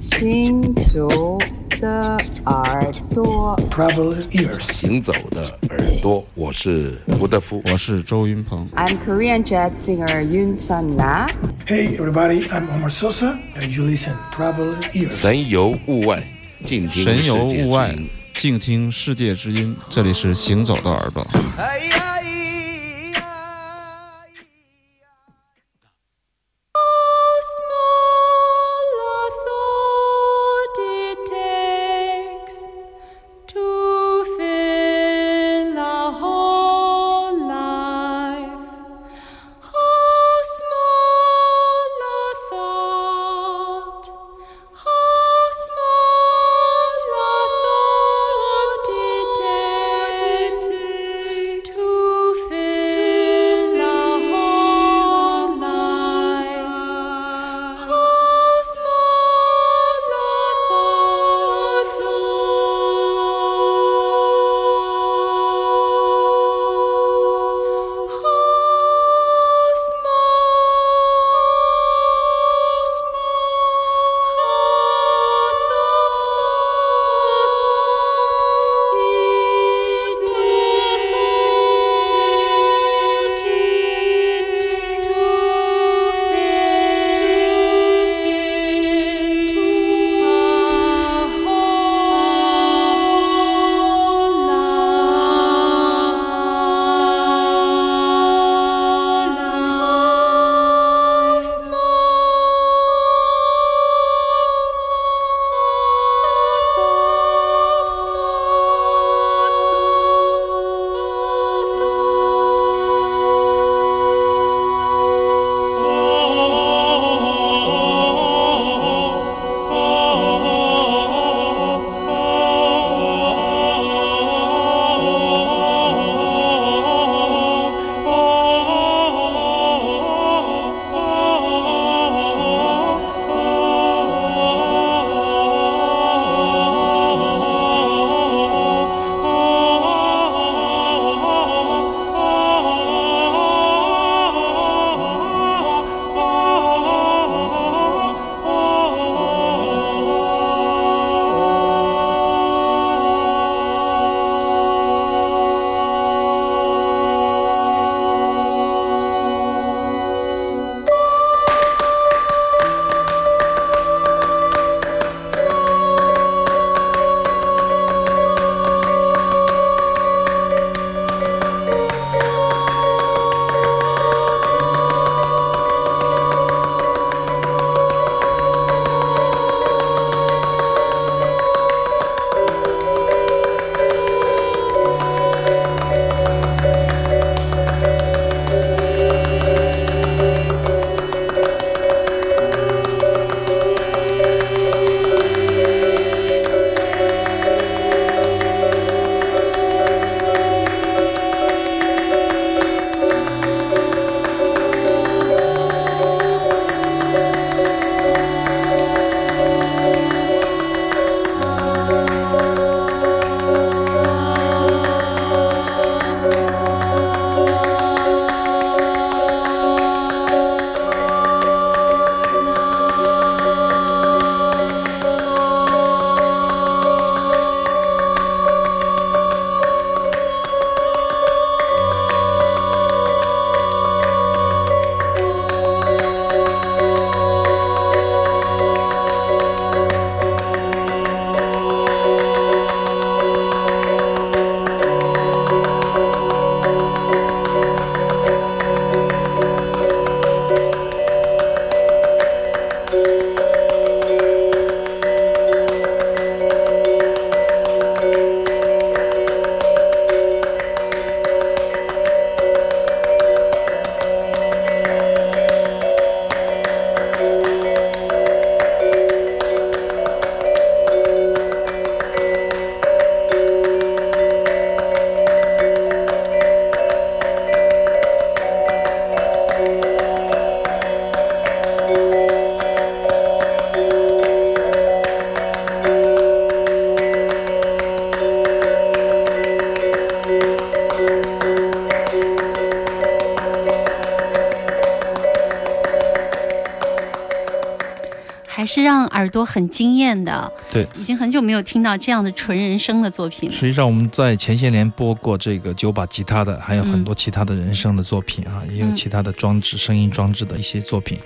行走的耳朵，Travel ears，行走的耳朵，我是吴德夫，我是周云鹏。I'm Korean jazz singer Yun Sun Na. Hey everybody, I'm Omar Sosa, and you listen Travel ears。神游物外，静听神游物外，静听世界之音。这里是行走的耳朵。还是让耳朵很惊艳的。对，已经很久没有听到这样的纯人声的作品了。实际上我们在前些年播过这个九把吉他的，还有很多其他的人声的作品啊，也有嗯其他的装置、声音装置的一些作品。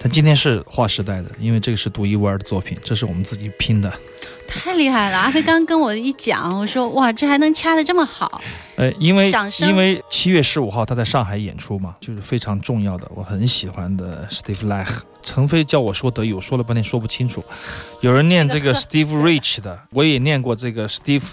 但今天是划时代的，因为这个是独一无二的作品，这是我们自己拼的。太厉害了！阿飞刚跟我一讲，我说哇，这还能掐得这么好。呃，因为因为七月十五号他在上海演出嘛，就是非常重要的，我很喜欢的 Steve Lach。陈飞叫我说德语，我说了半天说不清楚。有人念这个 Steve Rich 的，我也念过这个 Steve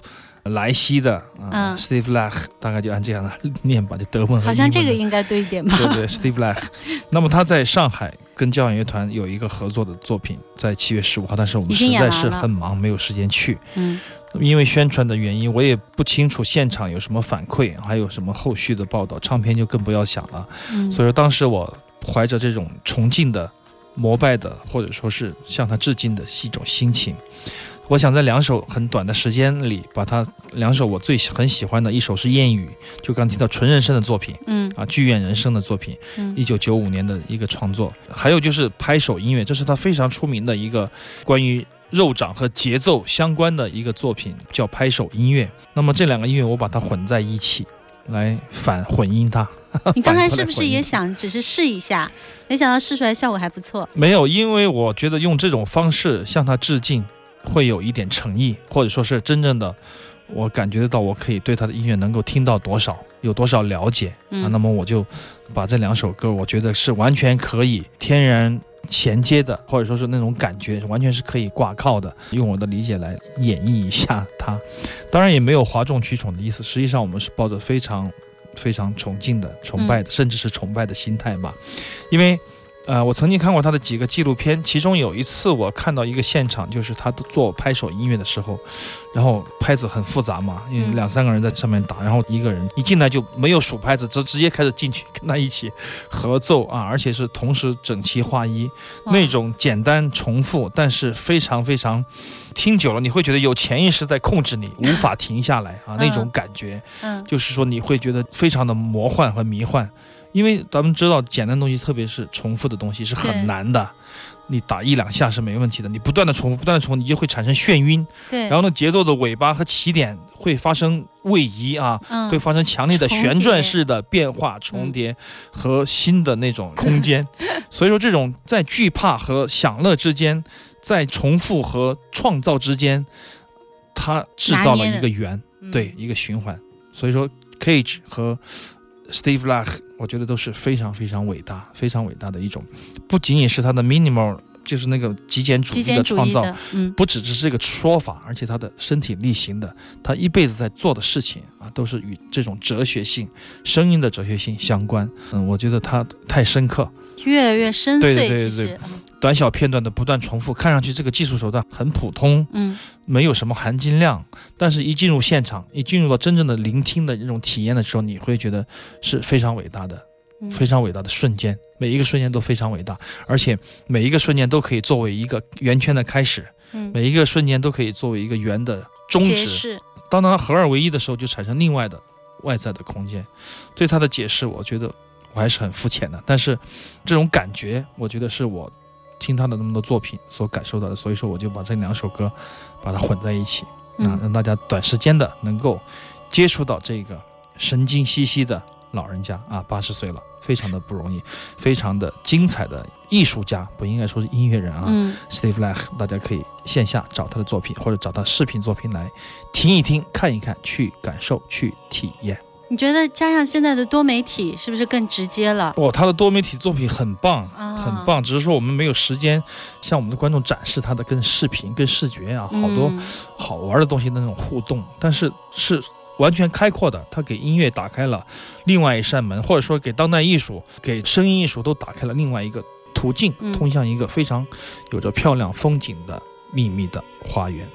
莱西的啊、嗯 s t e v e Lach，大概就按这样的 念吧，就德文和好像这个应该对一点吧？对对，Steve Lach。那么他在上海跟交响乐团有一个合作的作品，在七月十五号，但是我们实在是很忙，没有时间去。嗯因为宣传的原因，我也不清楚现场有什么反馈，还有什么后续的报道，唱片就更不要想了。嗯，所以说，当时我怀着这种崇敬的、膜拜的，或者说是向他致敬的一种心情，我想在两首很短的时间里，把它两首我最喜很喜欢的一首是《谚语》，就刚提到纯人声的作品嗯啊，剧院人生的作品，嗯一九九五年的一个创作，还有就是拍手音乐，这是他非常出名的一个关于肉掌和节奏相关的一个作品，叫拍手音乐。那么这两个音乐我把它混在一起，来反混 音它。你刚才是不是也想只是试一下？没想到试出来效果还不错。没有，因为我觉得用这种方式向他致敬，会有一点诚意，或者说是真正的，我感觉得到我可以对他的音乐能够听到多少，有多少了解、啊。嗯那么我就把这两首歌，我觉得是完全可以天然衔接的，或者说是那种感觉，完全是可以挂靠的。用我的理解来演绎一下它，当然也没有哗众取宠的意思。实际上我们是抱着非常非常崇敬的、崇拜的，甚至是崇拜的心态吧，因为。呃，我曾经看过他的几个纪录片，其中有一次我看到一个现场，就是他做拍手音乐的时候，然后拍子很复杂嘛，因为嗯。两三个人在上面打，然后一个人一进来就没有数拍子，直直接开始进去跟他一起合奏啊，而且是同时整齐划一，那种简单重复，但是非常非常，听久了你会觉得有潜意识在控制你，无法停下来啊，那种感觉。嗯。就是说你会觉得非常的魔幻和迷幻，因为咱们知道简单的东西，特别是重复的东西是很难的。你打一两下是没问题的，你不断的重复，不断的重复，你就会产生眩晕，对，然后呢，节奏的尾巴和起点会发生位移啊，嗯。会发生强烈的旋转式的变化、重叠和新的那种空间。所以说，这种在惧怕和享乐之间，在重复和创造之间，它制造了一个圆，嗯。对一个循环。所以说，Cage 和 Steve Lack，我觉得都是非常非常伟大、非常伟大的一种，不仅仅是他的 minimal，就是那个极简主义的创造，嗯不只只是一个说法，而且他的身体力行的，他一辈子在做的事情啊，都是与这种哲学性、声音的哲学性相关。嗯，我觉得他太深刻，越来越深邃。对对对短小片段的不断重复，看上去这个技术手段很普通，嗯没有什么含金量，但是一进入现场，一进入到真正的聆听的那种体验的时候，你会觉得是非常伟大的。嗯非常伟大的瞬间，每一个瞬间都非常伟大，而且每一个瞬间都可以作为一个圆圈的开始，嗯，每一个瞬间都可以作为一个圆的终止。当它合二为一的时候，就产生另外的外在的空间。对它的解释，我觉得我还是很肤浅的，但是这种感觉，我觉得是我听他的那么多作品所感受到的，所以说我就把这两首歌把它混在一起，啊，嗯让大家短时间的能够接触到这个神经兮兮的老人家啊，八十岁了，非常的不容易，非常的精彩的艺术家，不应该说是音乐人啊。嗯 Steve Lach，大家可以线下找他的作品，或者找他视频作品来听一听、看一看，去感受、去体验。你觉得加上现在的多媒体，是不是更直接了？哦，他的多媒体作品很棒，啊很棒，只是说我们没有时间向我们的观众展示他的跟视频、跟视觉啊，好多嗯好玩的东西的那种互动，但是是完全开阔的，他给音乐打开了另外一扇门，或者说给当代艺术、给声音艺术都打开了另外一个途径，嗯通向一个非常有着漂亮风景的秘密的花园。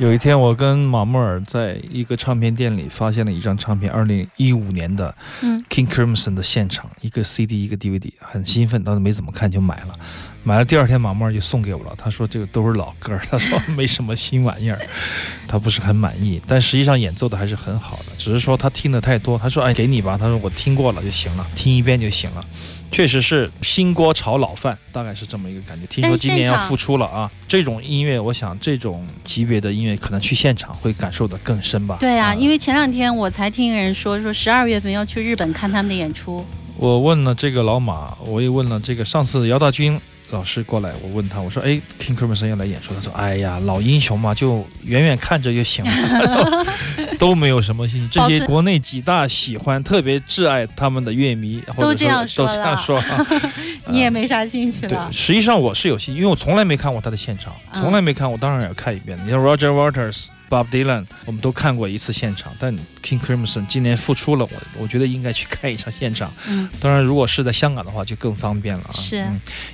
有一天，我跟马莫尔在一个唱片店里发现了一张唱片，二零一五年的嗯 King Crimson 的现场，一个 CD 一个 DVD，很兴奋，当时没怎么看就买了。买了第二天，马莫尔就送给我了。他说这个都是老歌儿，他说没什么新玩意儿，他不是很满意。但实际上演奏的还是很好的，只是说他听的太多。他说哎，给你吧。他说我听过了就行了，听一遍就行了。确实是新锅炒老饭，大概是这么一个感觉。听说今年要复出了啊！这种音乐，我想这种级别的音乐，可能去现场会感受的更深吧。对啊，因为为前两天我才听人说，说十二月份要去日本看他们的演出。我问了这个老马，我也问了这个上次姚大军老师过来，我问他，我说，哎，King Crimson 要来演出，他说，哎呀，老英雄嘛，就远远看着就行了，都没有什么兴趣。这些国内几大喜欢、特别挚爱他们的乐迷，或者都这样说说都这样说啊。你也没啥兴趣对了，。实际上我是有兴趣，因为我从来没看过他的现场，嗯从来没看过，当然要看一遍。你像 Roger Waters、Bob Dylan，我们都看过一次现场，但 King Crimson 今年复出了，我我觉得应该去看一场现场。嗯，当然，如果是在香港的话，就更方便了啊。是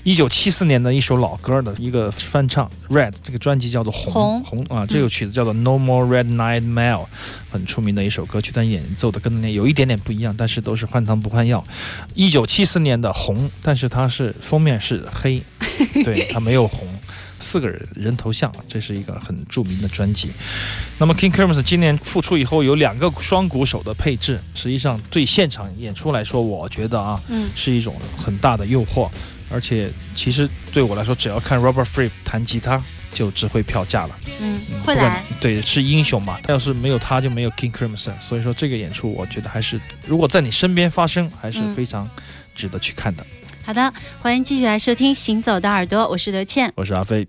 一九七四年的一首老歌的一个翻唱，Red 这个专辑叫做红红啊，这首曲子叫做 No More Red Night Mail，很出名的一首歌曲，但演奏的跟那有一点点不一样，但是都是换汤不换药。一九七四年的红，但是它是封面是黑，对，它没有红。四个人人头像，这是一个很著名的专辑。那么 King Crimson 今年复出以后有两个双鼓手的配置，实际上对现场演出来说，我觉得啊，嗯是一种很大的诱惑。而且其实对我来说，只要看 Robert Fripp 弹吉他，就值回票价了。嗯，嗯不管会来。对，是英雄嘛。要是没有他，就没有 King Crimson。所以说这个演出，我觉得还是如果在你身边发生，还是嗯非常值得去看的。好的，欢迎继续来收听《行走的耳朵》，我是刘倩。我是阿飞。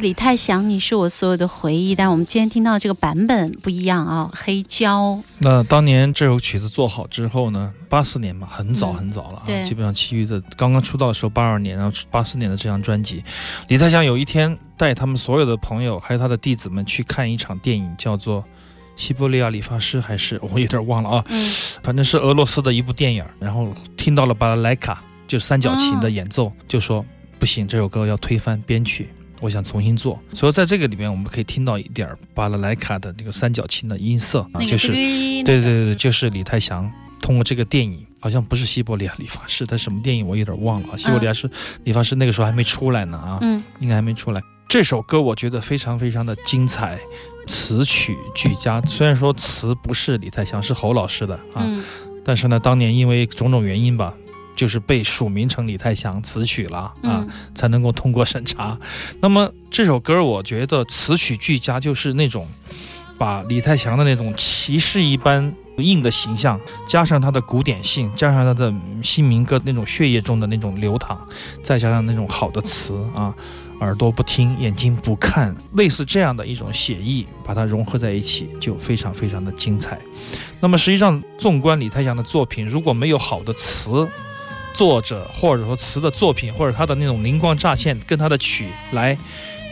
李泰祥，你是我所有的回忆。但我们今天听到这个版本不一样啊，黑胶。那当年这首曲子做好之后呢，八四年嘛，很早嗯很早了啊。对基本上其余的刚刚出道的时候，八二年，然后八四年的这张专辑，李泰祥有一天带他们所有的朋友还有他的弟子们去看一场电影，叫做《西伯利亚理发师》，还是我有点忘了啊，嗯反正是俄罗斯的一部电影。然后听到了巴拉莱卡，就是三角琴的演奏，就说不行，这首歌要推翻编曲。我想重新做，所以在这个里面我们可以听到一点儿巴拉莱卡的那个三角琴的音色啊，就是对对对就是李泰祥通过这个电影，好像不是西伯利亚理发师，他什么电影我有点忘了啊。西伯利亚是理发师那个时候还没出来呢啊，嗯应该还没出来。这首歌我觉得非常非常的精彩，词曲俱佳。虽然说词不是李泰祥，是侯老师的啊，嗯但是呢，当年因为种种原因吧，就是被署名成李泰祥词曲了啊。嗯才能够通过审查。那么这首歌，我觉得词曲俱佳，就是那种把李泰祥的那种骑士一般硬的形象，加上他的古典性，加上他的新民歌那种血液中的那种流淌，再加上那种好的词啊。耳朵不听，眼睛不看，类似这样的一种写意，把它融合在一起，就非常非常的精彩。那么实际上，纵观李泰祥的作品，如果没有好的词，作者或者说词的作品，或者他的那种灵光乍现，跟他的曲来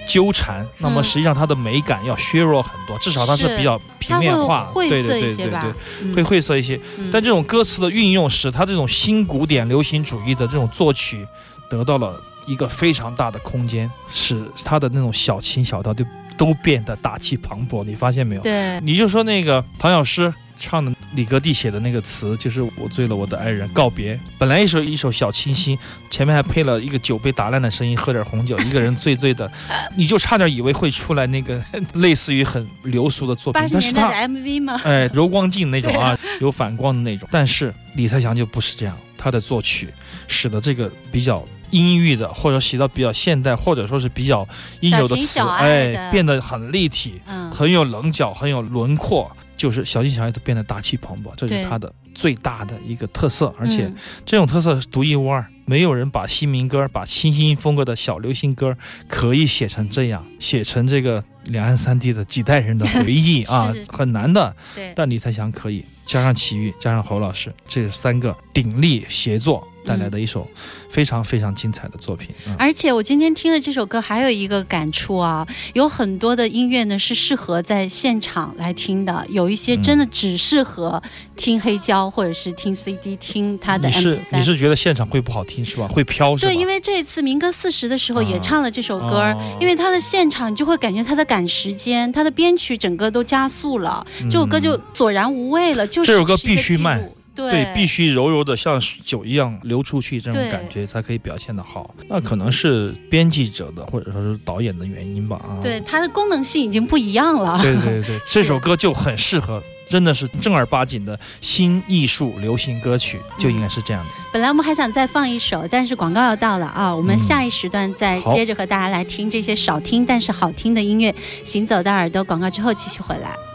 纠缠，那么嗯实际上它的美感要削弱很多，至少它是是比较平面化，对对对对对，嗯会晦涩一些。嗯但这种歌词的运用，使他这种新古典流行主义的这种作曲得到了一个非常大的空间，使他的那种小情小调就都变得大气磅礴。你发现没有？对，你就说那个唐小诗唱的李格弟写的那个词，就是我醉了我的爱人告别。本来一首一首小清新，前面还配了一个酒杯打烂的声音，喝点红酒，一个人醉醉的，你就差点以为会出来那个 类似于很流俗的作品八，十但是他年代的 MV 吗？哎，柔光镜那种啊，有反光的那种。但是李泰祥就不是这样，他的作曲使得这个比较阴郁的，或者写到比较现代，或者说是比较阴柔的词，小小的哎，变得很立体，嗯，很有棱角，很有轮廓。就是小情小爱都变得大气磅礴，这对。是他的最大的一个特色，而且嗯。这种特色是独一无二，没有人把新民歌、把清新风格的小流行歌可以写成这样，写成这个两岸三地的几代人的回忆 啊是，很难的。对，但李泰祥可以加上齐豫，加上侯老师，这三个鼎力协作带来的一首非常非常精彩的作品。嗯而且我今天听了这首歌，还有一个感触啊，有很多的音乐呢是适合在现场来听的，有一些真的只适合听黑胶或者是听 CD 听它的你是三你。是觉得现场会不好听是吧？会飘是吧？对，因为这次民歌四十的时候也啊唱了这首歌，哦因为他的现场你就会感觉他在赶时间，他的编曲整个都加速了，这首歌就索然无味了，就是嗯这首歌必须慢记录，对对，必须柔柔的像酒一样流出去，这种感觉才可以表现的好。那可能是编辑者的或者说是导演的原因吧啊。对它的功能性已经不一样了。对对对，这首歌就很适合，真的是正儿八经的新艺术流行歌曲，就应该是这样的。本来我们还想再放一首，但是广告要到了啊，我们嗯下一时段再接着和大家来听这些少听但是好听的音乐。行走的耳朵，广告之后继续回来。